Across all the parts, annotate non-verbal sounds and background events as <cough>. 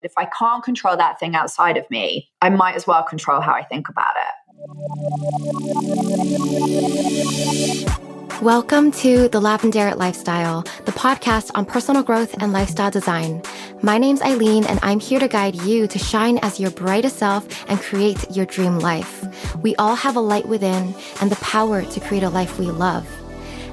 If I can't control that thing outside of me, I might as well control how I think about it. Welcome to The Lavendaire Lifestyle, the podcast on personal growth and lifestyle design. My name's Eileen, and I'm here to guide you to shine as your brightest self and create your dream life. We all have a light within and the power to create a life we love.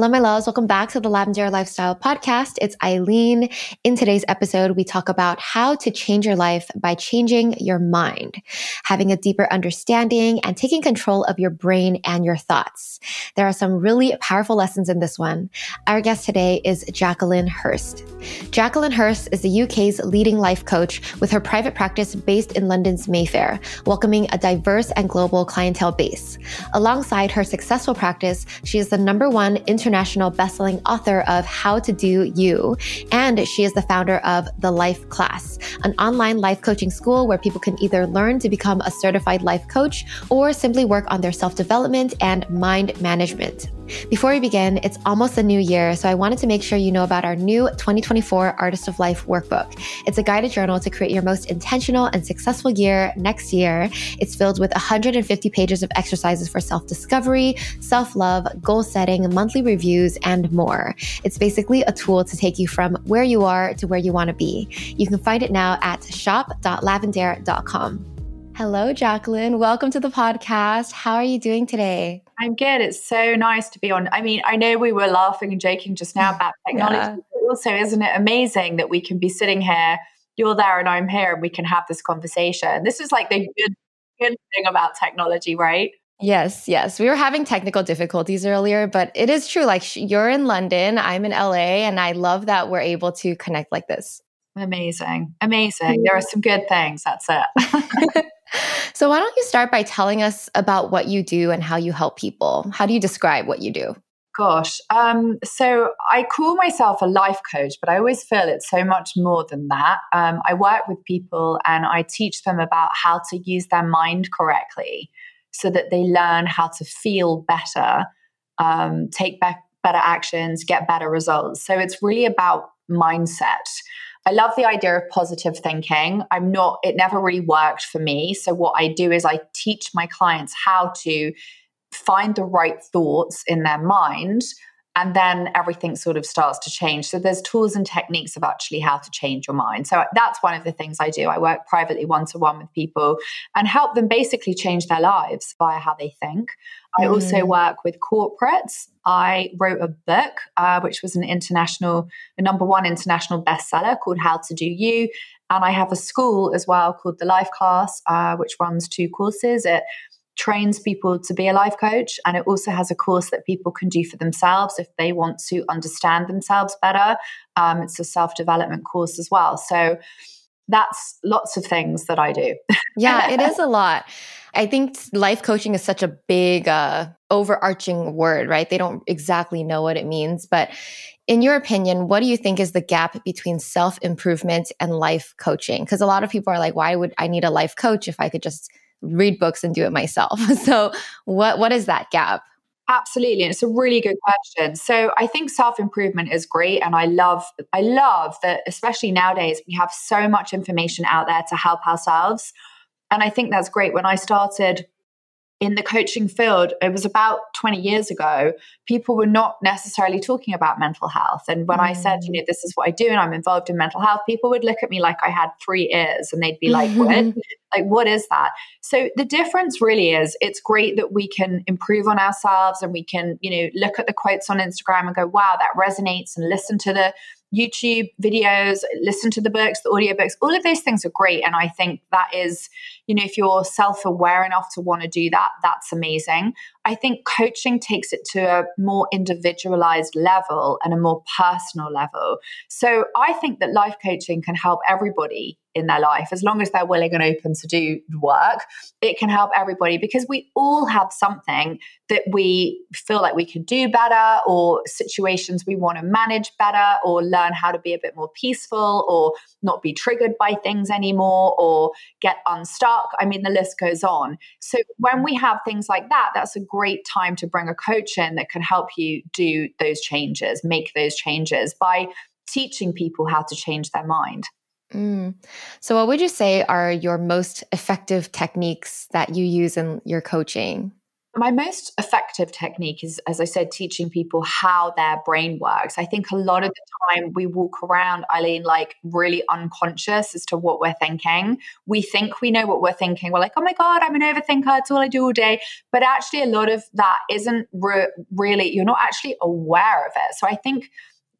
Hello, my loves. Welcome back to the Lavendaire Lifestyle Podcast. It's Eileen. In today's episode, we talk about how to change your life by changing your mind, having a deeper understanding, and taking control of your brain and your thoughts. There are some really powerful lessons in this one. Our guest today is Jacqueline Hurst. Jacqueline Hurst is the UK's leading life coach with her private practice based in London's Mayfair, welcoming a diverse and global clientele base. Alongside her successful practice, she is the number one international bestselling author of How to Do You, and she is the founder of The Life Class, an online life coaching school where people can either learn to become a certified life coach or simply work on their self development and mind management. Before we begin, it's almost a new year, so I wanted to make sure you know about our new 2024 Artist of Life workbook. It's a guided journal to create your most intentional and successful year next year. It's filled with 150 pages of exercises for self discovery, self love, goal setting, monthly reviews, and more. It's basically a tool to take you from where you are to where you want to be. You can find it now at shop.lavendaire.com. Hello, Jacqueline. Welcome to the podcast. How are you doing today? I'm good. It's so nice to be on. I mean, I know we were laughing and joking just now about <laughs> technology, yeah. but also, isn't it amazing that we can be sitting here, you're there and I'm here, and we can have this conversation? This is like the good, good thing about technology, right? Yes, yes. We were having technical difficulties earlier, but it is true. Like you're in London, I'm in LA, and I love that we're able to connect like this. Amazing. Amazing. There are mm. some good things. That's it. <laughs> so, why don't you start by telling us about what you do and how you help people? How do you describe what you do? Gosh, um, so I call myself a life coach, but I always feel it's so much more than that. Um, I work with people and I teach them about how to use their mind correctly so that they learn how to feel better, um, take be- better actions, get better results. So it's really about mindset. I love the idea of positive thinking. I'm not, it never really worked for me. So, what I do is I teach my clients how to find the right thoughts in their mind. And then everything sort of starts to change. So, there's tools and techniques of actually how to change your mind. So, that's one of the things I do. I work privately one to one with people and help them basically change their lives via how they think. I also mm. work with corporates. I wrote a book, uh, which was an international, a number one international bestseller called How to Do You. And I have a school as well called the Life Class, uh, which runs two courses. It trains people to be a life coach, and it also has a course that people can do for themselves if they want to understand themselves better. Um, it's a self development course as well. So that's lots of things that I do. <laughs> yeah, it is a lot. I think life coaching is such a big, uh, overarching word, right? They don't exactly know what it means. But in your opinion, what do you think is the gap between self improvement and life coaching? Because a lot of people are like, why would I need a life coach if I could just read books and do it myself? <laughs> so, what, what is that gap? Absolutely. And it's a really good question. So I think self-improvement is great. And I love, I love that especially nowadays we have so much information out there to help ourselves. And I think that's great. When I started in the coaching field, it was about 20 years ago, people were not necessarily talking about mental health. And when mm. I said, you know, this is what I do and I'm involved in mental health, people would look at me like I had three ears and they'd be like, what? like, what is that? So the difference really is it's great that we can improve on ourselves and we can, you know, look at the quotes on Instagram and go, wow, that resonates and listen to the YouTube videos, listen to the books, the audiobooks, all of those things are great. And I think that is, you know, if you're self aware enough to want to do that, that's amazing. I think coaching takes it to a more individualized level and a more personal level. So I think that life coaching can help everybody in their life as long as they're willing and open to do work it can help everybody because we all have something that we feel like we could do better or situations we want to manage better or learn how to be a bit more peaceful or not be triggered by things anymore or get unstuck i mean the list goes on so when we have things like that that's a great time to bring a coach in that can help you do those changes make those changes by teaching people how to change their mind Mm. So, what would you say are your most effective techniques that you use in your coaching? My most effective technique is, as I said, teaching people how their brain works. I think a lot of the time we walk around, Eileen, like really unconscious as to what we're thinking. We think we know what we're thinking. We're like, oh my God, I'm an overthinker. It's all I do all day. But actually, a lot of that isn't re- really, you're not actually aware of it. So I think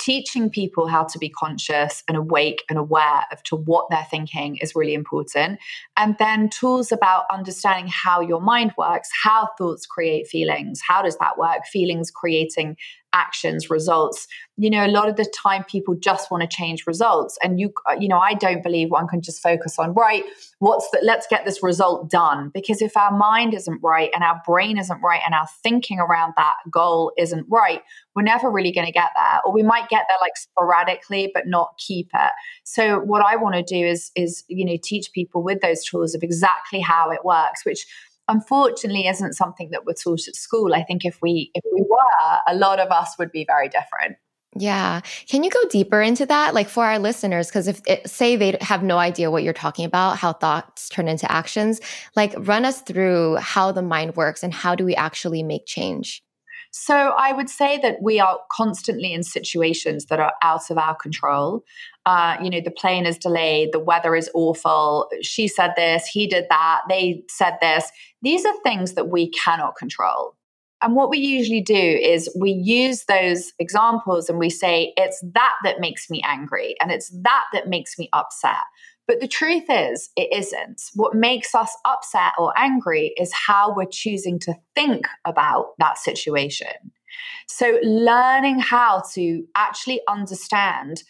teaching people how to be conscious and awake and aware of to what they're thinking is really important. And then tools about understanding how your mind works how thoughts create feelings. How does that work? Feelings creating actions results. You know a lot of the time people just want to change results and you uh, you know i don't believe one can just focus on right what's the let's get this result done. Because if our mind isn't right and our brain isn't right and our thinking around that goal isn't right we're never really going to get there. Or we might get there like sporadically but not keep it. So what i want to do is is you know teach people with those tools of exactly how it works which unfortunately isn't something that we're taught at school. I think if we if we were, a lot of us would be very different. Yeah. Can you go deeper into that? Like for our listeners, because if it, say they have no idea what you're talking about, how thoughts turn into actions, like run us through how the mind works and how do we actually make change? So I would say that we are constantly in situations that are out of our control. Uh, you know, the plane is delayed, the weather is awful, she said this, he did that, they said this. These are things that we cannot control. And what we usually do is we use those examples and we say, it's that that makes me angry and it's that that makes me upset. But the truth is, it isn't. What makes us upset or angry is how we're choosing to think about that situation. So, learning how to actually understand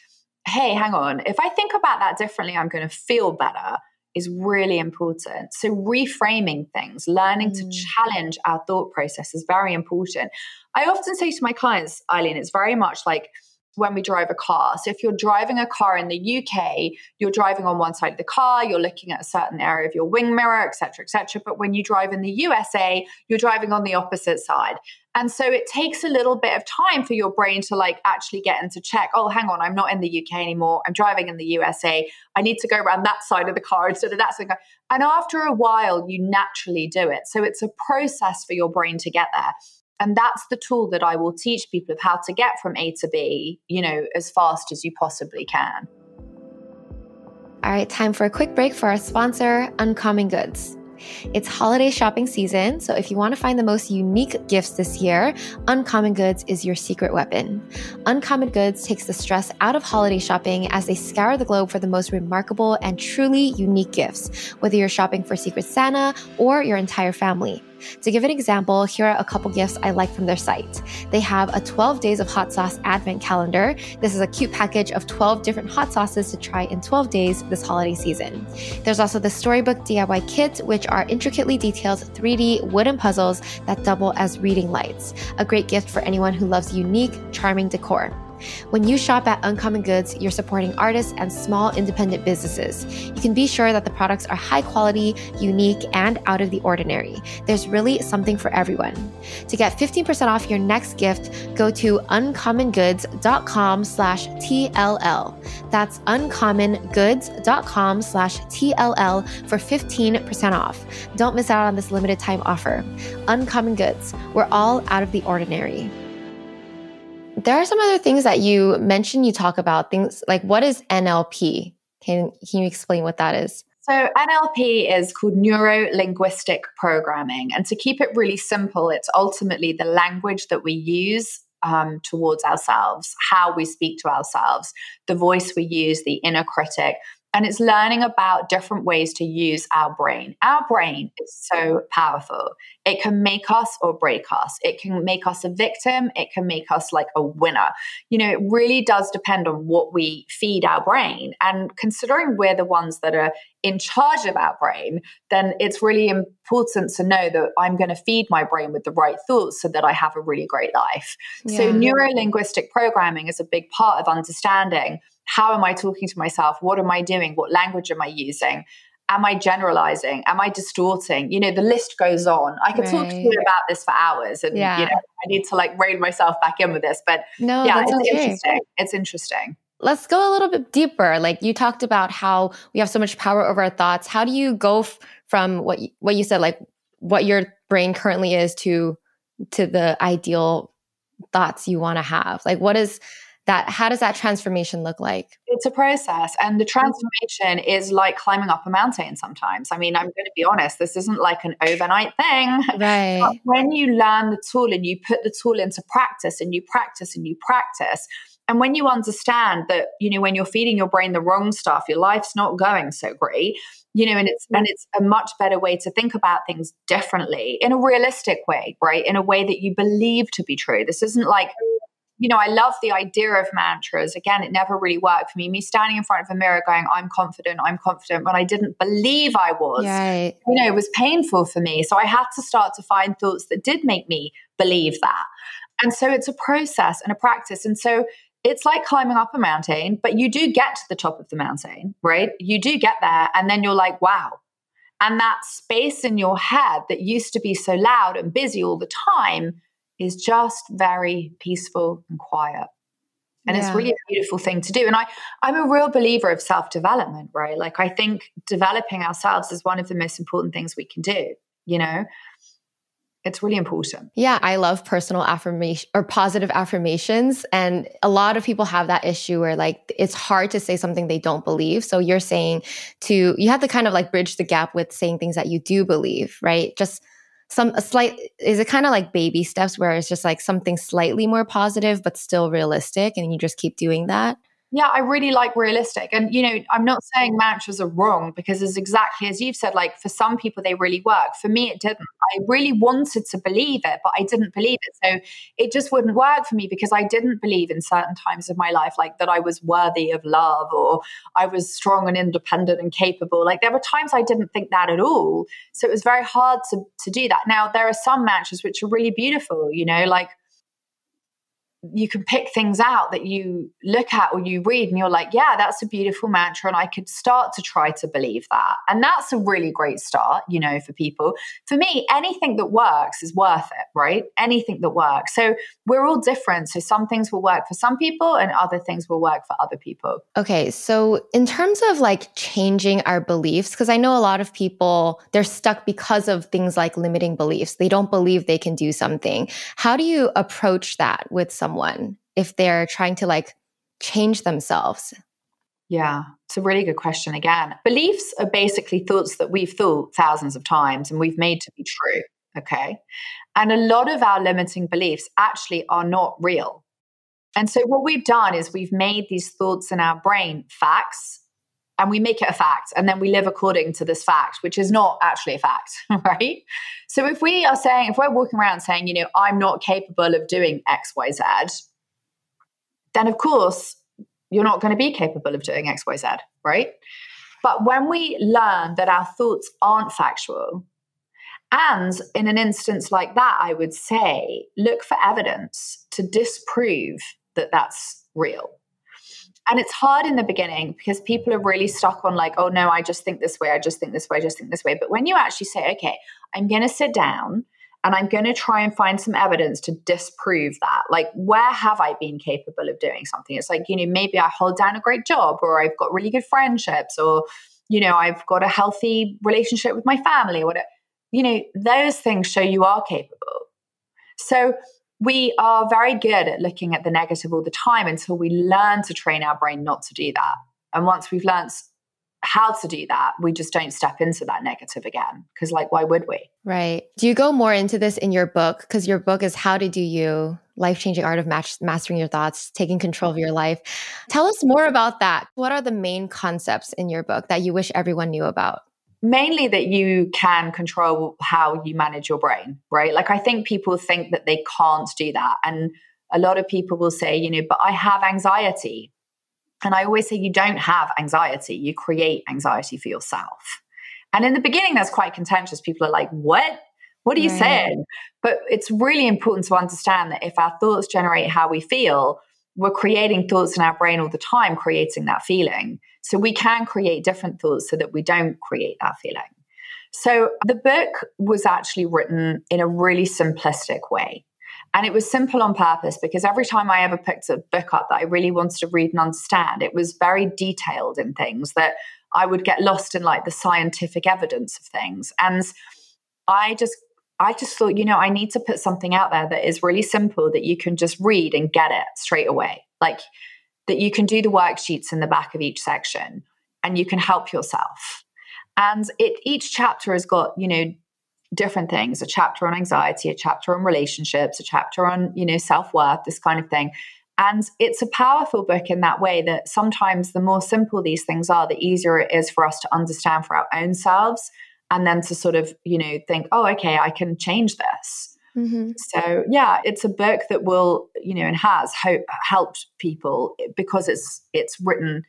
hey, hang on, if I think about that differently, I'm going to feel better is really important. So, reframing things, learning mm. to challenge our thought process is very important. I often say to my clients, Eileen, it's very much like, when we drive a car. So if you're driving a car in the UK, you're driving on one side of the car, you're looking at a certain area of your wing mirror, etc., etc. But when you drive in the USA, you're driving on the opposite side. And so it takes a little bit of time for your brain to like actually get into check. Oh, hang on, I'm not in the UK anymore. I'm driving in the USA. I need to go around that side of the car <laughs> instead of that side. And after a while, you naturally do it. So it's a process for your brain to get there. And that's the tool that I will teach people of how to get from A to B, you know, as fast as you possibly can. All right, time for a quick break for our sponsor, Uncommon Goods. It's holiday shopping season, so if you want to find the most unique gifts this year, Uncommon Goods is your secret weapon. Uncommon Goods takes the stress out of holiday shopping as they scour the globe for the most remarkable and truly unique gifts, whether you're shopping for Secret Santa or your entire family. To give an example, here are a couple gifts I like from their site. They have a 12 days of hot sauce advent calendar. This is a cute package of 12 different hot sauces to try in 12 days this holiday season. There's also the Storybook DIY kit, which are intricately detailed 3D wooden puzzles that double as reading lights. A great gift for anyone who loves unique, charming decor. When you shop at Uncommon Goods, you're supporting artists and small independent businesses. You can be sure that the products are high quality, unique, and out of the ordinary. There's really something for everyone. To get 15% off your next gift, go to uncommongoods.com slash TLL. That's uncommongoods.com slash TLL for 15% off. Don't miss out on this limited time offer. Uncommon Goods, we're all out of the ordinary. There are some other things that you mentioned. You talk about things like what is NLP? Can, can you explain what that is? So, NLP is called neuro linguistic programming. And to keep it really simple, it's ultimately the language that we use um, towards ourselves, how we speak to ourselves, the voice we use, the inner critic. And it's learning about different ways to use our brain. Our brain is so powerful. It can make us or break us. It can make us a victim. It can make us like a winner. You know, it really does depend on what we feed our brain. And considering we're the ones that are in charge of our brain, then it's really important to know that I'm going to feed my brain with the right thoughts so that I have a really great life. Yeah. So, neuro linguistic programming is a big part of understanding how am I talking to myself? What am I doing? What language am I using? Am I generalizing? Am I distorting? You know, the list goes on. I could right. talk to you about this for hours and, yeah. you know, I need to like rein myself back in with this. But no, yeah, it's okay. interesting. It's interesting. Let's go a little bit deeper. Like you talked about how we have so much power over our thoughts. How do you go f- from what you, what you said, like what your brain currently is to to the ideal thoughts you want to have? Like what is that how does that transformation look like? It's a process and the mm-hmm. transformation is like climbing up a mountain sometimes. I mean i'm going to be honest this isn't like an overnight thing. <laughs> Right. but when you learn the tool and you put the tool into practice and you practice and you practice and when you understand that you know when you're feeding your brain the wrong stuff your life's not going so great you know and it's mm-hmm. and it's a much better way to think about things differently in a realistic way right? In a way that you believe to be true. This isn't like you know, I love the idea of mantras. Again, it never really worked for me. Me standing in front of a mirror going, I'm confident, I'm confident, when I didn't believe I was, right. you know, it was painful for me. So I had to start to find thoughts that did make me believe that. And so it's a process and a practice. And so it's like climbing up a mountain, but you do get to the top of the mountain, right? You do get there, and then you're like, wow. And that space in your head that used to be so loud and busy all the time is just very peaceful and quiet. And yeah. it's really a beautiful thing to do. And I, I'm a real believer of self development, right? Like, I think developing ourselves is one of the most important things we can do, you know? It's really important. Yeah, I love personal affirmation or positive affirmations. And a lot of people have that issue where, like, it's hard to say something they don't believe. So you're saying to, you have to kind of like bridge the gap with saying things that you do believe, right? Just some a slight is it kind of like baby steps where it's just like something slightly more positive but still realistic and you just keep doing that yeah, I really like realistic. And, you know, I'm not saying mantras are wrong because it's exactly as you've said, like for some people, they really work. For me, it didn't. I really wanted to believe it, but I didn't believe it. So it just wouldn't work for me because I didn't believe in certain times of my life, like that I was worthy of love or I was strong and independent and capable. Like there were times I didn't think that at all. So it was very hard to, to do that. Now, there are some mantras which are really beautiful, you know, like you can pick things out that you look at or you read and you're like, yeah, that's a beautiful mantra. And I could start to try to believe that. And that's a really great start, you know, for people. For me, anything that works is worth it, right? Anything that works. So we're all different. So some things will work for some people and other things will work for other people. Okay. So in terms of like changing our beliefs, because I know a lot of people, they're stuck because of things like limiting beliefs. They don't believe they can do something. How do you approach that with some someone if they're trying to like change themselves? Yeah, it's a really good question again. Beliefs are basically thoughts that we've thought thousands of times and we've made to be true. Okay. And a lot of our limiting beliefs actually are not real. And so what we've done is we've made these thoughts in our brain facts and we make it a fact and then we live according to this fact which is not actually a fact <laughs> right? So if we are saying if we're walking around saying you know i'm not capable of doing xyz then of course you're not going to be capable of doing xyz right? But when we learn that our thoughts aren't factual and in an instance like that i would say look for evidence to disprove that that's real and it's hard in the beginning because people are really stuck on like oh no i just think this way i just think this way i just think this way. But when you actually say okay i'm going to sit down and i'm going to try and find some evidence to disprove that like where have i been capable of doing something? It's like you know maybe i hold down a great job or i've got really good friendships or you know i've got a healthy relationship with my family or whatever you know those things show you are capable. So we are very good at looking at the negative all the time until we learn to train our brain not to do that. And once we've learned how to do that, we just don't step into that negative again. Because, like, why would we? Right. Do you go more into this in your book? Because your book is How to Do You life changing art of match, mastering your thoughts, taking control of your life. Tell us more about that. What are the main concepts in your book that you wish everyone knew about? Mainly that you can control how you manage your brain, right? Like, I think people think that they can't do that. And a lot of people will say, you know, but I have anxiety. And I always say, you don't have anxiety, you create anxiety for yourself. And in the beginning, that's quite contentious. People are like, what? What are you right. saying? But it's really important to understand that if our thoughts generate how we feel, we're creating thoughts in our brain all the time, creating that feeling. So we can create different thoughts so that we don't create that feeling. So the book was actually written in a really simplistic way. And it was simple on purpose because every time I ever picked a book up that I really wanted to read and understand, it was very detailed in things that I would get lost in like the scientific evidence of things. And I just I just thought, you know, I need to put something out there that is really simple that you can just read and get it straight away. Like that you can do the worksheets in the back of each section and you can help yourself. And it each chapter has got, you know, different things, a chapter on anxiety, a chapter on relationships, a chapter on, you know, self-worth, this kind of thing. And it's a powerful book in that way that sometimes the more simple these things are, the easier it is for us to understand for our own selves and then to sort of you know think oh okay i can change this mm-hmm. so yeah it's a book that will you know and has hope, helped people because it's it's written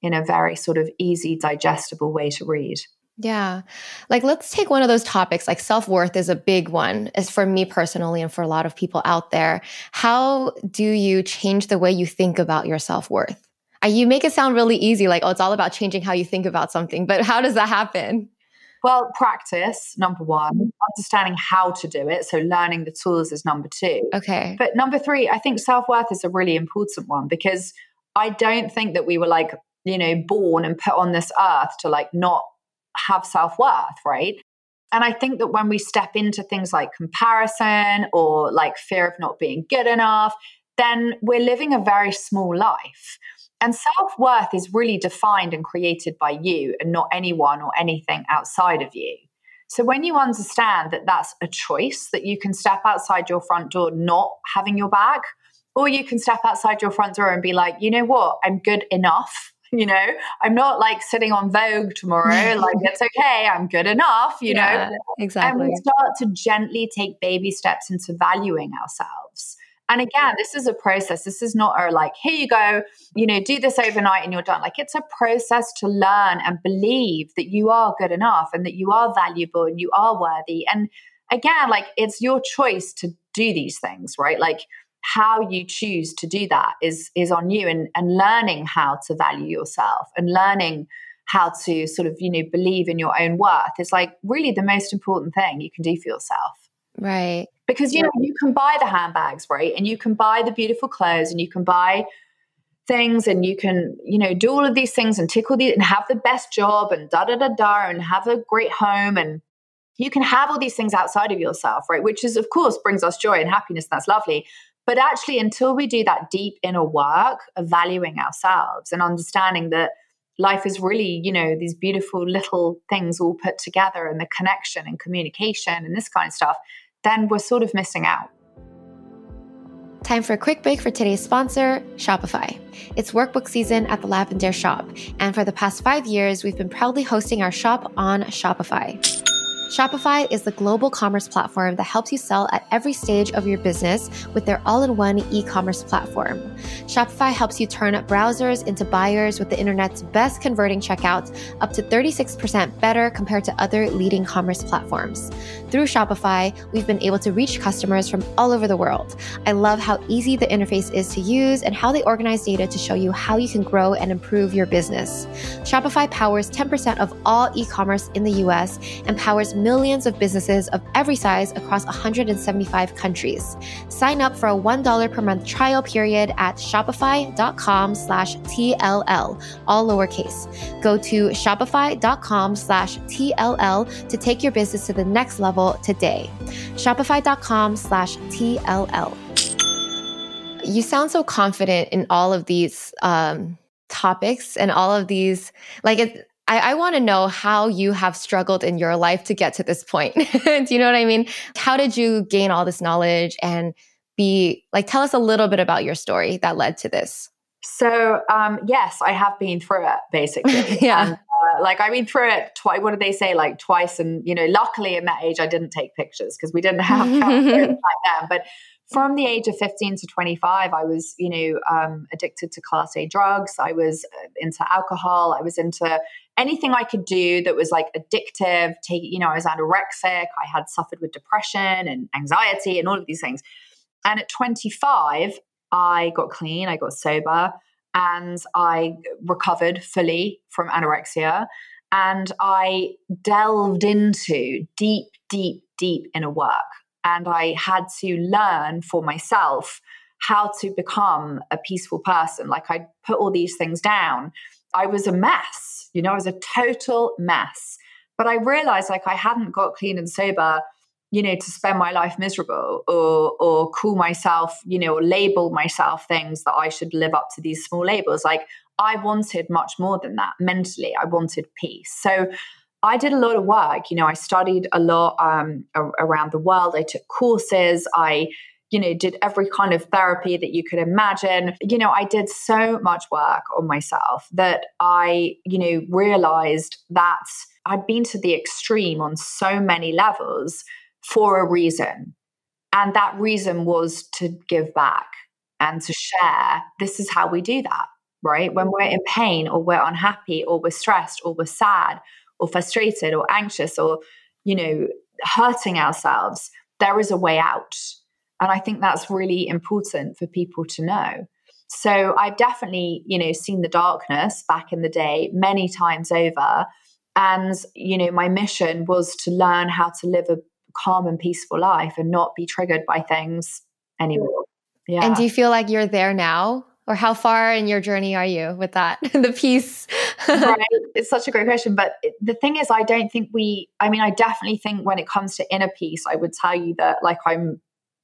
in a very sort of easy digestible way to read yeah. Like let's take one of those topics like self-worth is a big one as for me personally and for a lot of people out there. How do you change the way you think about your self-worth? You make it sound really easy like oh it's all about changing how you think about something, but how does that happen? Well, practice, number one, mm-hmm. understanding how to do it. So, learning the tools is number two. Okay. But number three, I think self worth is a really important one because I don't think that we were like, you know, born and put on this earth to like not have self worth, right? And I think that when we step into things like comparison or like fear of not being good enough, then we're living a very small life. And self worth is really defined and created by you and not anyone or anything outside of you. So when you understand that that's a choice, that you can step outside your front door not having your bag, or you can step outside your front door and be like, you know what, I'm good enough. <laughs> You know, I'm not like sitting on Vogue tomorrow. <laughs> like, it's okay. I'm good enough, you yeah, know? Exactly. And we start to gently take baby steps into valuing ourselves. And again, this is a process. This is not a like, here you go, you know, do this overnight and you're done. Like it's a process to learn and believe that you are good enough and that you are valuable and you are worthy. And again, like it's your choice to do these things, right? Like how you choose to do that is is on you and and learning how to value yourself and learning how to sort of, you know, believe in your own worth is like really the most important thing you can do for yourself. Right. Because you know you can buy the handbags right? And you can buy the beautiful clothes and you can buy things and you can you know do all of these things and tickle these and have the best job and da da da da and have a great home and you can have all these things outside of yourself right? Which is of course brings us joy and happiness. And that's lovely. But actually until we do that deep inner work of valuing ourselves and understanding that life is really you know these beautiful little things all put together and the connection and communication and this kind of stuff then we're sort of missing out. Time for a quick break for today's sponsor, Shopify. It's workbook season at the Lavendaire shop, and for the past five years, we've been proudly hosting our shop on Shopify. Shopify is the global commerce platform that helps you sell at every stage of your business with their all in one e commerce platform. Shopify helps you turn browsers into buyers with the internet's best converting checkouts, up to 36% better compared to other leading commerce platforms. Through Shopify, we've been able to reach customers from all over the world. I love how easy the interface is to use and how they organize data to show you how you can grow and improve your business. Shopify powers 10% of all e commerce in the US and powers millions of businesses of every size across 175 countries. Sign up for a $1 per month trial period at shopify.com slash TLL, all lowercase. Go to shopify.com slash TLL to take your business to the next level today. Shopify.com slash TLL. You sound so confident in all of these um, topics and all of these, like it, I, I want to know how you have struggled in your life to get to this point. <laughs> Do you know what I mean? How did you gain all this knowledge and be like, tell us a little bit about your story that led to this. So, um, yes, I have been through it basically. <laughs> yeah. And, uh, like I've been through it twice. What did they say? Like twice. And, you know, luckily in that age, I didn't take pictures because we didn't <laughs> have cameras back then. But from the age of 15 to 25, I was, you know, um, addicted to class A drugs. I was uh, into alcohol. I was into anything I could do that was like addictive. Take, you know, I was anorexic. I had suffered with depression and anxiety and all of these things. And at 25, I got clean, I got sober, and I recovered fully from anorexia. And I delved into deep, deep, deep inner work. And I had to learn for myself how to become a peaceful person. Like I put all these things down. I was a mess, you know, I was a total mess. But I realized like I hadn't got clean and sober you know to spend my life miserable or or call myself you know or label myself things that i should live up to these small labels. Like i wanted much more than that mentally. I wanted peace. So i did a lot of work. You know i studied a lot um, around the world. I took courses. I you know did every kind of therapy that you could imagine you know i did so much work on myself that i you know realized that i'd been to the extreme on so many levels for a reason. And that reason was to give back and to share. This is how we do that, right? When we're in pain or we're unhappy or we're stressed or we're sad or frustrated or anxious or, you know, hurting ourselves, there is a way out. And I think that's really important for people to know. So I've definitely, you know, seen the darkness back in the day many times over. And, you know, my mission was to learn how to live a calm and peaceful life and not be triggered by things anymore. Yeah. And do you feel like you're there now? Or how far in your journey are you with that? <laughs> the peace? right. <laughs> It's such a great question. But the thing is, I don't think we, I mean, I definitely think when it comes to inner peace, I would tell you that like I'm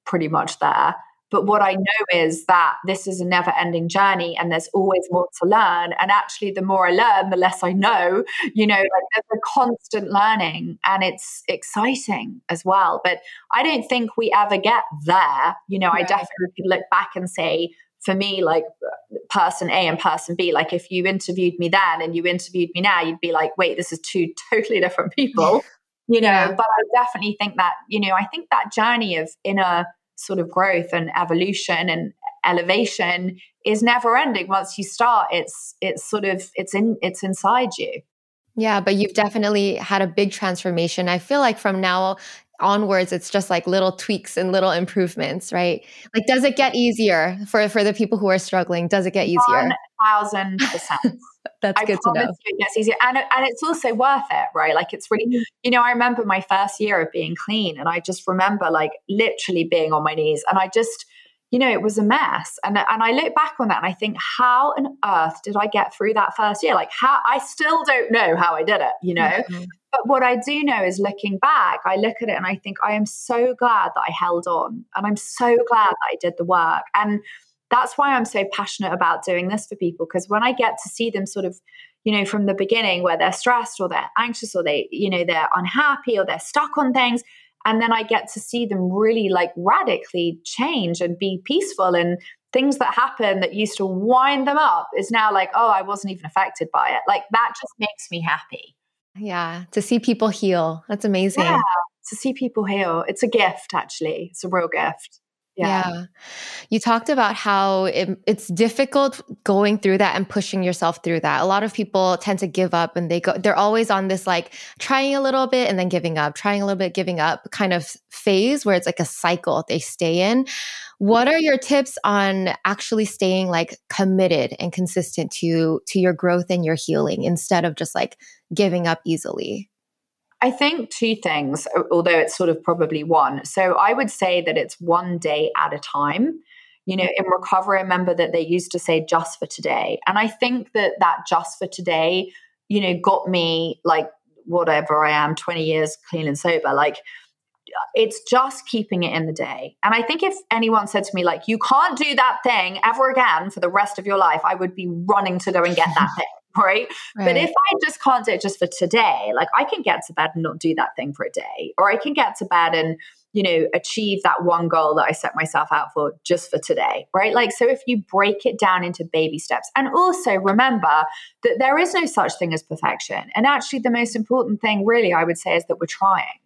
pretty much there. But what I know is that this is a never ending journey and there's always more to learn. And actually, the more I learn, the less I know. You know, like there's a constant learning and it's exciting as well. But I don't think we ever get there. You know, right. I definitely could look back and say, for me, like person A and person B, like if you interviewed me then and you interviewed me now, you'd be like, wait, this is two <laughs> totally different people. <laughs> You know, yeah. but I definitely think that, you know, I think that journey of inner sort of growth and evolution and elevation is never ending. Once you start it's it's sort of it's in it's inside you. Yeah but you've definitely had a big transformation. I feel like from now onwards it's just like little tweaks and little improvements right? Like does it get easier for for the people who are struggling? Does it get easier thousand percent <laughs> that's I good to know it gets easier and, and it's also worth it right like it's really mm. you know i remember my first year of being clean and i just remember like literally being on my knees and i just you know, it was a mess. And, and I look back on that and I think, how on earth did I get through that first year? Like, how I still don't know how I did it, you know? Mm-hmm. But what I do know is looking back, I look at it and I think, I am so glad that I held on. And I'm so glad that I did the work. And that's why I'm so passionate about doing this for people. Because when I get to see them sort of, you know, from the beginning where they're stressed or they're anxious or they, you know, they're unhappy or they're stuck on things and then I get to see them really like radically change and be peaceful and things that happen that used to wind them up is now like, oh, I wasn't even affected by it. Like that just makes me happy. Yeah. To see people heal. That's amazing. Yeah. To see people heal. It's a gift, actually. It's a real gift. Yeah. yeah. You talked about how it, it's difficult going through that and pushing yourself through that. A lot of people tend to give up and they go, they're always on this like trying a little bit and then giving up, trying a little bit, giving up kind of phase where it's like a cycle they stay in. What are your tips on actually staying like committed and consistent to, to your growth and your healing instead of just like giving up easily? I think two things, although it's sort of probably one. So I would say that it's one day at a time. You know, in recovery, remember that they used to say just for today. And I think that that just for today, you know, got me like whatever I am, 20 years clean and sober. Like, uh, it's just keeping it in the day. And I think if anyone said to me, like, you can't do that thing ever again for the rest of your life, I would be running to go and get that <laughs> thing right? <laughs> right? But if I just can't do it just for today, like I can get to bed and not do that thing for a day, or I can get to bed and you know, achieve that one goal that I set myself out for just for today, right? Like, so if you break it down into baby steps, and also remember that there is no such thing as perfection. And actually, the most important thing, really, I would say, is that we're trying.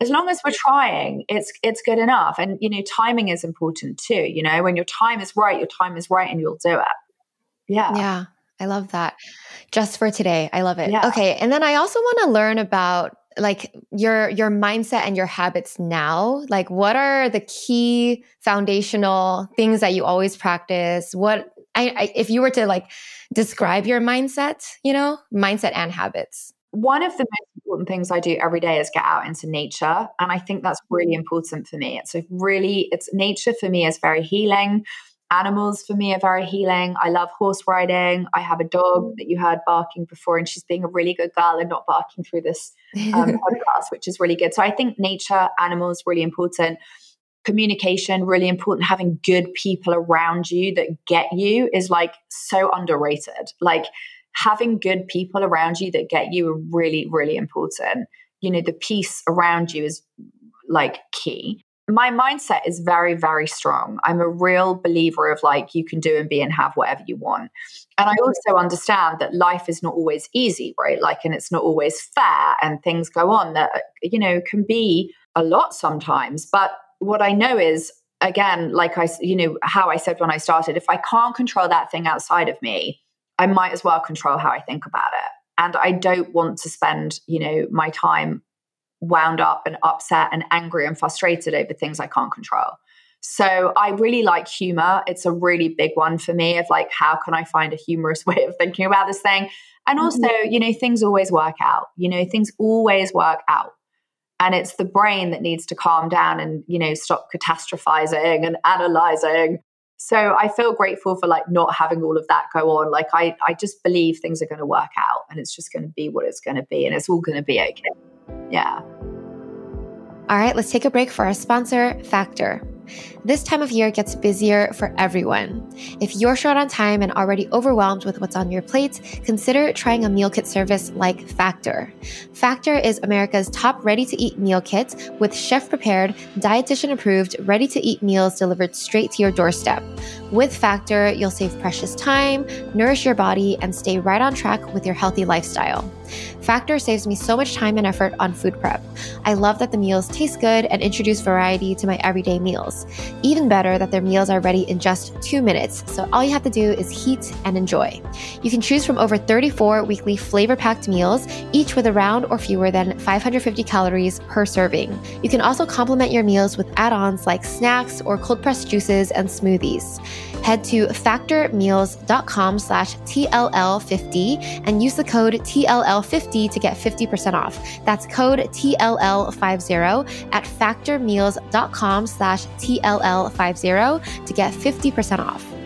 As long as we're trying, it's it's good enough. And you know, timing is important too. You know, when your time is right, your time is right, and you'll do it. Yeah. Yeah. I love that. Just for today. I love it. Yeah. Okay. And then I also want to learn about like your your mindset and your habits now like what are the key foundational things that you always practice what I, I, if you were to like describe your mindset you know mindset and habits one of the most important things I do every day is get out into nature. And I think that's really important for me. It's a really, it's nature for me is very healing. Animals for me are very healing. I love horse riding. I have a dog mm. that you heard barking before, and she's being a really good girl and not barking through this um, <laughs> podcast, which is really good. So I think nature, animals, really important. Communication, really important. Having good people around you that get you is like so underrated. Like having good people around you that get you are really, really important. You know, the peace around you is like key my mindset is very, very strong. I'm a real believer of like, you can do and be and have whatever you want. And I also understand that life is not always easy, right? Like, and it's not always fair, and things go on that, you know, can be a lot sometimes. But what I know is, again, like I, you know, how I said when I started, if I can't control that thing outside of me, I might as well control how I think about it. And I don't want to spend, you know, my time wound up and upset and angry and frustrated over things I can't control. So I really like humor. It's a really big one for me of like, how can I find a humorous <laughs> way of thinking about this thing? And also, mm-hmm. you know, things always work out. You know, things always work out. And it's the brain that needs to calm down and, you know, stop catastrophizing and analyzing. So I feel grateful for like not having all of that go on. Like I, I just believe things are going to work out and it's just going to be what it's going to be and it's all going to be okay. Yeah. All right, let's take a break for our sponsor, Factor. This time of year gets busier for everyone. If you're short on time and already overwhelmed with what's on your plate, consider trying a meal kit service like Factor. Factor is America's top ready to eat meal kit with chef prepared, dietitian approved, ready to eat meals delivered straight to your doorstep. With Factor, you'll save precious time, nourish your body, and stay right on track with your healthy lifestyle. Factor saves me so much time and effort on food prep. I love that the meals taste good and introduce variety to my everyday meals. Even better that their meals are ready in just two minutes, so all you have to do is heat and enjoy. You can choose from over 34 weekly flavor packed meals, each with around or fewer than 550 calories per serving. You can also complement your meals with add ons like snacks or cold pressed juices and smoothies. Head to factormeals.com slash TLL50 and use the code TLL50 to get 50% off. That's code TLL50 at factormeals.com slash TLL50 to get 50% off.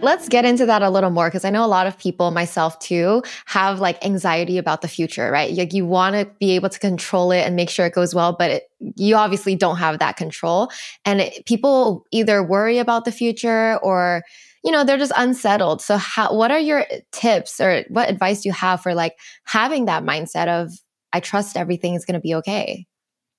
Let's get into that a little more because I know a lot of people, myself too, have like anxiety about the future, right? Like you want to be able to control it and make sure it goes well, but it, you obviously don't have that control. And it, people either worry about the future or, you know, they're just unsettled. So, how, what are your tips or what advice do you have for like having that mindset of, I trust everything is going to be okay?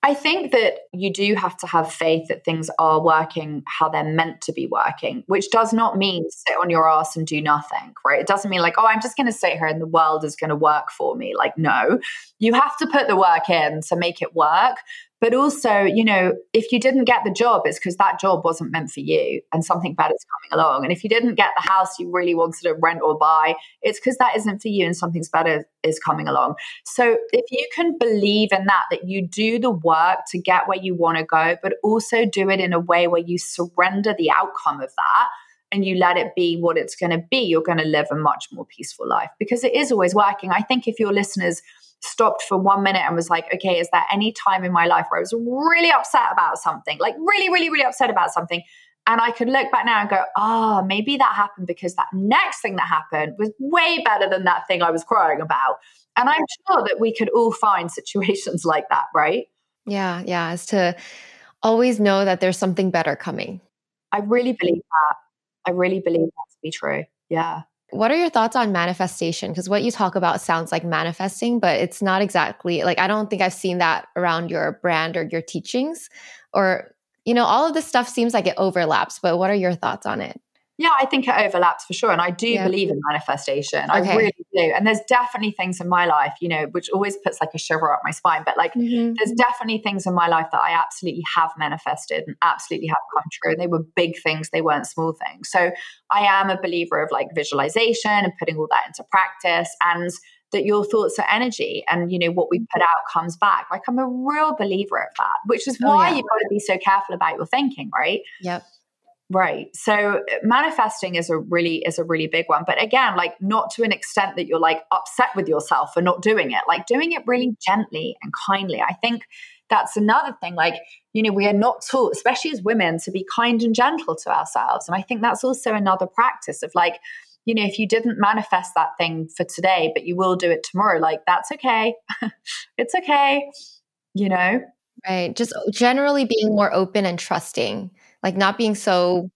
I think that you do have to have faith that things are working how they're meant to be working, which does not mean sit on your ass and do nothing, right? It doesn't mean like, oh, I'm just going to sit here and the world is going to work for me. Like, no, you have to put the work in to make it work. But also, you know, if you didn't get the job, it's because that job wasn't meant for you and something better is coming along. And if you didn't get the house you really wanted to rent or buy, it's because that isn't for you and something's better is coming along. So if you can believe in that, that you do the work to get where you want to go, but also do it in a way where you surrender the outcome of that and you let it be what it's going to be, you're going to live a much more peaceful life because it is always working. I think if your listeners, stopped for one minute and was like, okay, is there any time in my life where I was really upset about something, like really, really, really upset about something? And I could look back now and go, ah, oh, maybe that happened because that next thing that happened was way better than that thing I was crying about. And I'm sure that we could all find <laughs> situations like that, right? Yeah, yeah. Is to always know that there's something better coming. I really believe that. I really believe that to be true. Yeah. What are your thoughts on manifestation? Because what you talk about sounds like manifesting, but it's not exactly like I don't think I've seen that around your brand or your teachings. Or, you know, all of this stuff seems like it overlaps, but what are your thoughts on it? Yeah, I think it overlaps for sure. And I do yeah. believe in manifestation. Okay. I really do. And there's definitely things in my life, you know, which always puts like a shiver up my spine. But like, mm-hmm. there's definitely things in my life that I absolutely have manifested and absolutely have come true. And they were big things, they weren't small things. So I am a believer of like visualization and putting all that into practice and that your thoughts are energy and you know what we put out comes back like i'm a real believer of that which is oh, why oh, yeah. you've got to be so careful about your thinking right yep Right. So uh, manifesting is a really is a really big one. But again, like not to an extent that you're like upset with yourself for not doing it. Like doing it really gently and kindly. I think that's another thing. Like, you know, we are not taught, especially as women, to be kind and gentle to ourselves. And I think that's also another practice of like, you know, if you didn't manifest that thing for today, but you will do it tomorrow, like that's okay. <laughs> it's okay. You know? Right. Just generally being more open and trusting like not being so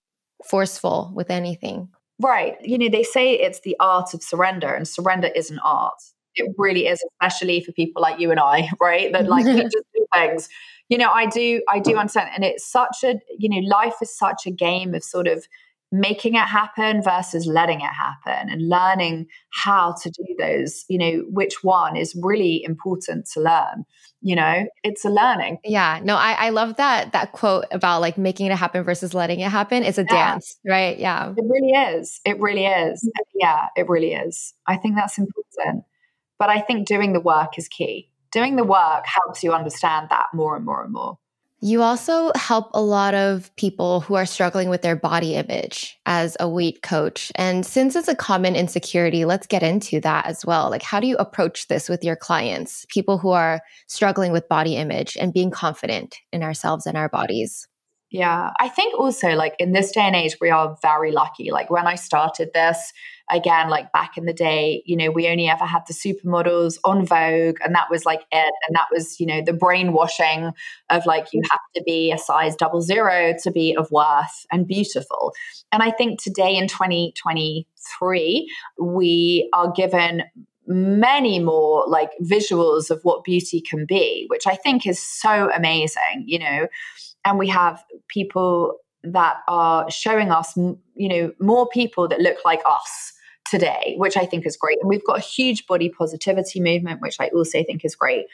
forceful with anything. Right. You know, they say it's the art of surrender, and surrender is an art. It really is, especially for people like you and I, <laughs> right? That like we <laughs> just do things. You know, I do, I do understand. And it's such a, you know, life is such a game of sort of making it happen versus letting it happen and learning how to do those, you know, which one is really important to learn. You know, it's a learning. Yeah. No, I, I love that that quote about like making it happen versus letting it happen. It's a yeah. dance, right? Yeah. It really is. It really is. Mm-hmm. Yeah, it really is. I think that's important. But I think doing the work is key. Doing the work helps you understand that more and more and more. You also help a lot of people who are struggling with their body image as a weight coach. And since it's a common insecurity, let's get into that as well. Like, how do you approach this with your clients, people who are struggling with body image and being confident in ourselves and our bodies? Yeah, I think also like in this day and age, we are very lucky. Like when I started this, again, like back in the day, you know, we only ever had the supermodels on Vogue, and that was like it. And that was, you know, the brainwashing of like you have to be a size double zero to be of worth and beautiful. And I think today in 2023, we are given many more like visuals of what beauty can be, which I think is so amazing, you know and we have people that are showing us you know more people that look like us today which i think is great. And we've got a huge body positivity movement which i also think is great.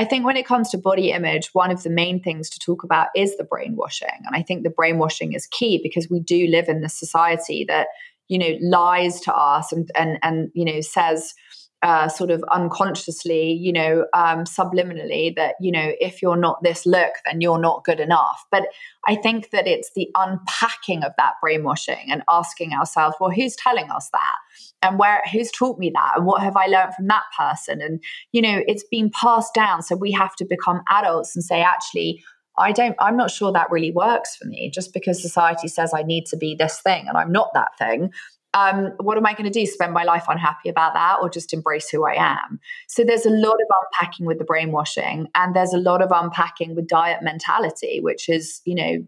I think when it comes to body image one of the main things to talk about is the brainwashing. And i think the brainwashing is key because we do live in this society that you know lies to us and and and you know says uh, sort of unconsciously, you know, um, subliminally that, you know, if you're not this look, then you're not good enough. But I think that it's the unpacking of that brainwashing and asking ourselves, well, who's telling us that? And where, who's taught me that? And what have I learned from that person? And, you know, it's been passed down. So we have to become adults and say, actually, I don't, I'm not sure that really works for me just because society says I need to be this thing and I'm not that thing um, what am I going to do? Spend my life unhappy about that or just embrace who I am? So there's a lot of unpacking with the brainwashing and there's a lot of unpacking with diet mentality, which is, you know,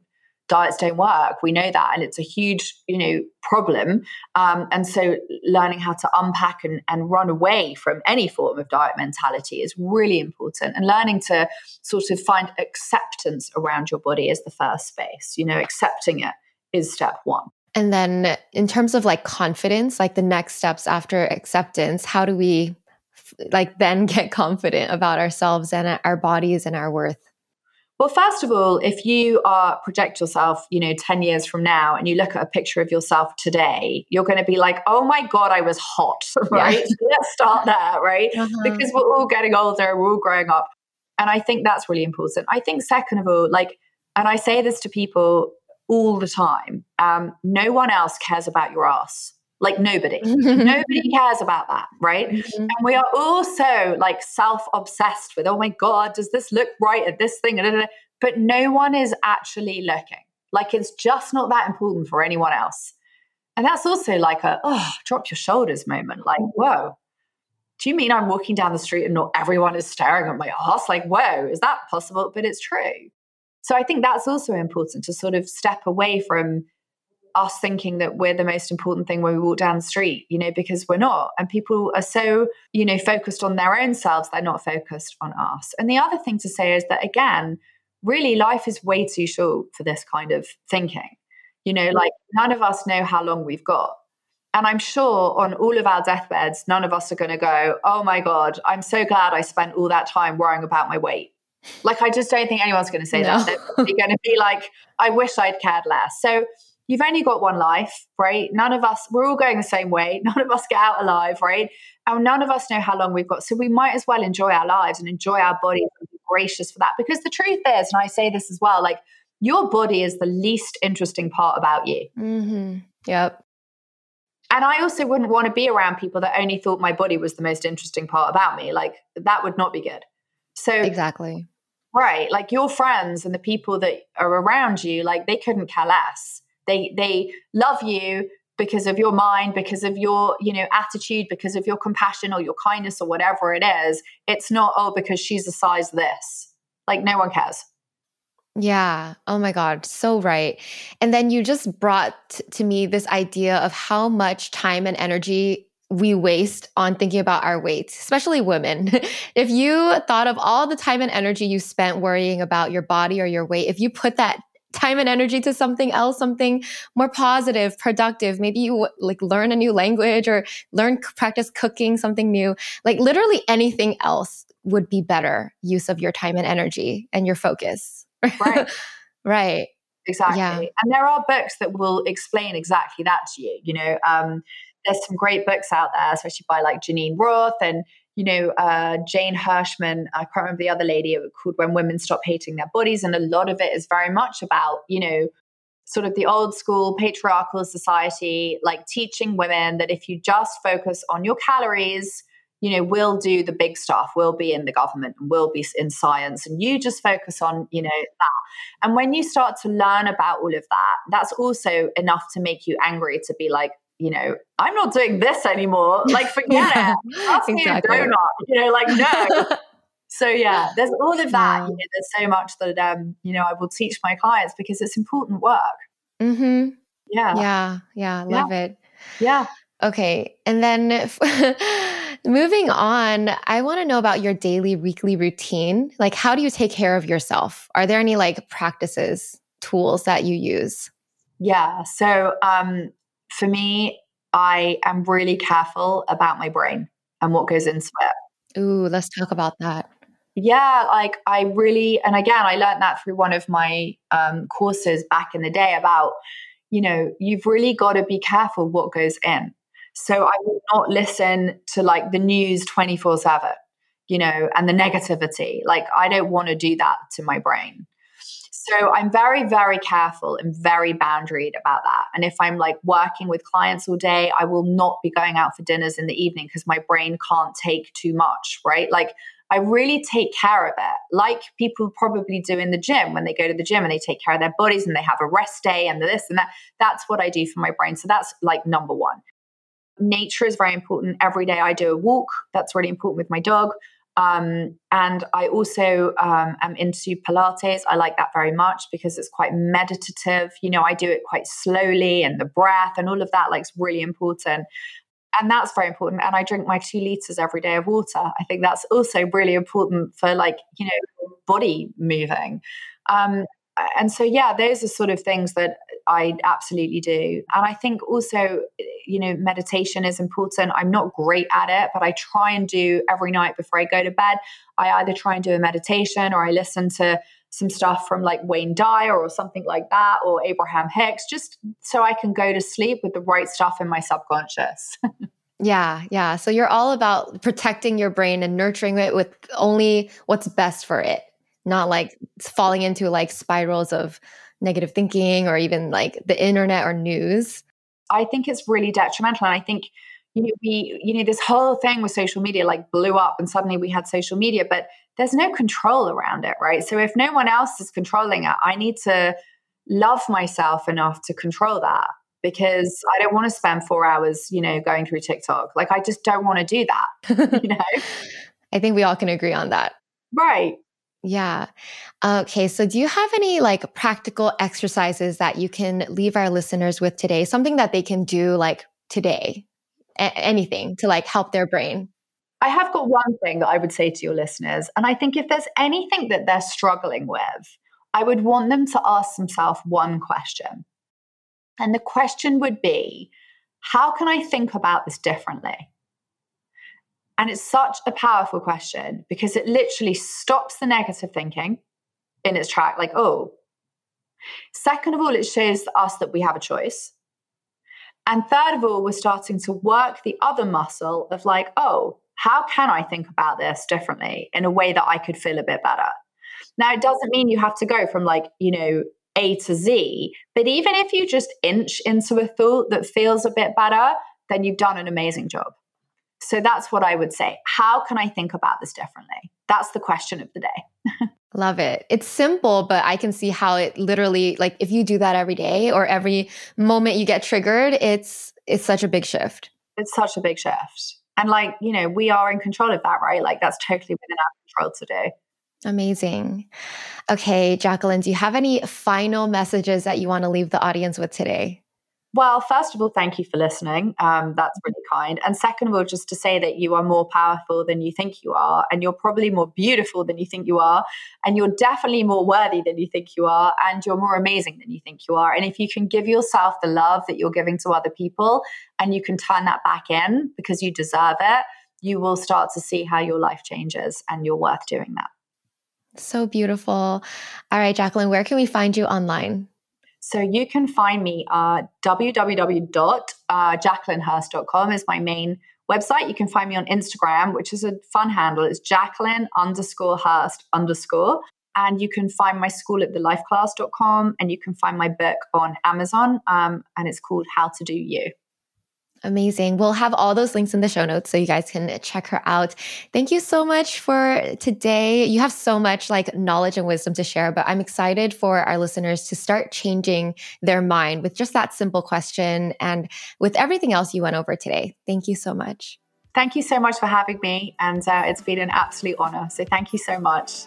diets don't work. We know that. And it's a huge, you know, problem. Um, and so learning how to unpack and, and run away from any form of diet mentality is really important. And learning to sort of find acceptance around your body is the first space. You know, accepting it is step one. And then in terms of like confidence, like the next steps after acceptance, how do we like then <laughs> get confident about ourselves and our bodies and our worth? Well, first of all, if you are project yourself, you know, 10 years from now and you look at a picture of yourself today, you're going to be like, oh my God, I was hot, <laughs> right? Yeah. So let's start there, right? Uh-huh. Because we're all getting older, we're all growing up. And I think that's really important. I think, second of all, like, and I say this to people all the time. Um, no one else cares about your ass. Like nobody. nobody <laughs> cares about that, right? Mm-hmm. And we are also like self obsessed with, oh my God, does this look right at this thing? But no one is actually looking. Like it's just not that important for anyone else. And that's also like a, oh, drop your shoulders moment. Like, whoa, do you mean I'm walking down the street and not everyone is staring at my ass? Like, whoa, is that possible? But it's true. So I think that's also important to sort of step away from us thinking that we're the most important thing when we walk down the street, you know, because we're not. And people are so, you know, focused on their own selves, they're not focused on us. And the other thing to say is that, again, really life is way too short for this kind of thinking. You know, like none of us know how long we've got. And I'm sure on all of our deathbeds, none of us are going to go, oh my God, I'm so glad I spent all that time worrying about my weight. Like, I just don't think anyone's going to say no. that. They're going to be like, I wish I'd cared less. So, you've only got one life, right? None of us, we're all going the same way. <laughs> None of us get out alive, right? And none of us know how long we've got. So, we might as well enjoy our lives and enjoy our bodies and be gracious for that. Because the truth is, and I say this as well, like, your body is the least interesting part about you. Mm-hmm. Yep. And I also wouldn't want to be around people that only thought my body was the most interesting part about me. Like that would not be good. So Exactly. Right. Like your friends and the people that are around you, like they couldn't care less. They they love you because of your mind, because of your, you know, attitude, because of your compassion or your kindness or whatever it is. It's not, oh, because she's a size this. Like no one cares. Yeah. Oh my God. So right. And then you just brought to me this idea of how much time and energy we waste on thinking about our weight, especially women. <laughs> if you thought of all the time and energy you spent worrying about your body or your weight, if you put that time and energy to something else, something more positive, productive, maybe you like learn a new language or learn practice cooking something new, like literally anything else would be better use of your time and energy and your focus. Right. <laughs> right. Exactly. Yeah. And there are books that will explain exactly that to you. You know, um, there's some great books out there, especially by like Geneen Roth and you know uh, Jane Hirschmann. I can't remember the other lady it called "When Women Stop Hating Their Bodies," and a lot of it is very much about you know sort of the old school patriarchal society, like teaching women that if you just focus on your calories you know, we'll do the big stuff. We'll be in the government and we'll be in science. And you just focus on, you know, that. And when you start to learn about all of that, that's also enough to make you angry to be like, you know, I'm not doing this anymore. <laughs> Like, forget yeah, it. Ask exactly. me a donut. You know, like, no. <laughs> so yeah, there's all of that. Yeah. You know, there's so much that um, you know, I will teach my clients because it's important work. Mm-hmm. Yeah. Yeah. Yeah. Love yeah. it. Yeah. Okay. And then <laughs> moving on, I want to know about your daily, weekly routine. Like, how do you take care of yourself? Are there any like practices, tools that you use? Yeah. So, um, for me, I am really careful about my brain and what goes into it. Ooh, let's talk about that. Yeah, like I really, and again, I learned that through one of my um, courses back in the day about, you know, you've really got to be careful what goes in so I will not listen to like the news 24 7, you know, and the negativity. Like I don't want to do that to my brain. So I'm very, very careful and very boundaried about that. And if I'm like working with clients all day, I will not be going out for dinners in the evening because my brain can't take too much, right? Like I really take care of it, like people probably do in the gym when they go to the gym and they take care of their bodies and they have a rest day and this and that. That's what I do for my brain. So that's like number one nature is very important. Every day I do a walk. That's really important with my dog. Um, and I also um, am into Pilates. I like that very much because it's quite meditative. You know, I do it quite slowly and the breath and all of that like is really important. And that's very important. And I drink my two liters every day of water. I think that's also really important for like, you know, body moving. Um, and so yeah those are sort of things that i absolutely do and i think also you know meditation is important i'm not great at it but i try and do every night before i go to bed i either try and do a meditation or i listen to some stuff from like Wayne Dyer or something like that, or Abraham Hicks, just so I can go to sleep with the right stuff in my subconscious. <laughs> yeah, yeah. So you're all about protecting your brain and nurturing it with only what's best for it not like falling into like spirals of negative thinking or even like the internet or news. I think it's really detrimental. And I think you know, we, you know, this whole thing with social media like blew up and suddenly we had social media, but there's no control around it, right? So if no one else is controlling it, I need to love myself enough to control that because I don't want to spend four hours, you know, going through TikTok. Like I just don't want to do that, <laughs> you know? <laughs> I think we all can agree on that. Right. Yeah. Okay. So, do you have any like practical exercises that you can leave our listeners with today? Something that they can do like today, A- anything to like help their brain? I have got one thing that I would say to your listeners. And I think if there's anything that they're struggling with, I would want them to ask themselves one question. And the question would be how can I think about this differently? And it's such a powerful question because it literally stops the negative thinking in its track, like, oh. Second of all, it shows us that we have a choice. And third of all, we're starting to work the other muscle of like, oh, how can I think about this differently in a way that I could feel a bit better? Now, it doesn't mean you have to go from like, you know, A to Z, but even if you just inch into a thought that feels a bit better, then you've done an amazing job. So that's what I would say. How can I think about this differently? That's the question of the day. <laughs> Love it. It's simple, but I can see how it literally like if you do that every day or every moment you get triggered, it's it's such a big shift. It's such a big shift. And like, you know, we are in control of that, right? Like that's totally within our control to do. Amazing. Okay, Jacqueline, do you have any final messages that you want to leave the audience with today? Well, first of all, thank you for listening. Um, that's really kind. And second of all, just to say that you are more powerful than you think you are, and you're probably more beautiful than you think you are, and you're definitely more worthy than you think you are, and you're more amazing than you think you are. And if you can give yourself the love that you're giving to other people, and you can turn that back in because you deserve it, you will start to see how your life changes, and you're worth doing that. So beautiful. All right, Jacqueline, where can we find you online? So you can find me uh, www.jacquelinehurst.com is my main website. You can find me on Instagram, which is a fun handle. It's Jacqueline underscore Hurst underscore. And you can find my school at thelifeclass.com and you can find my book on Amazon. Um, and it's called How to Do You. Amazing. We'll have all those links in the show notes so you guys can check her out. Thank you so much for today. You have so much like knowledge and wisdom to share, but I'm excited for our listeners to start changing their mind with just that simple question and with everything else you went over today. Thank you so much. Thank you so much for having me. And uh, it's been an absolute honor. So thank you so much.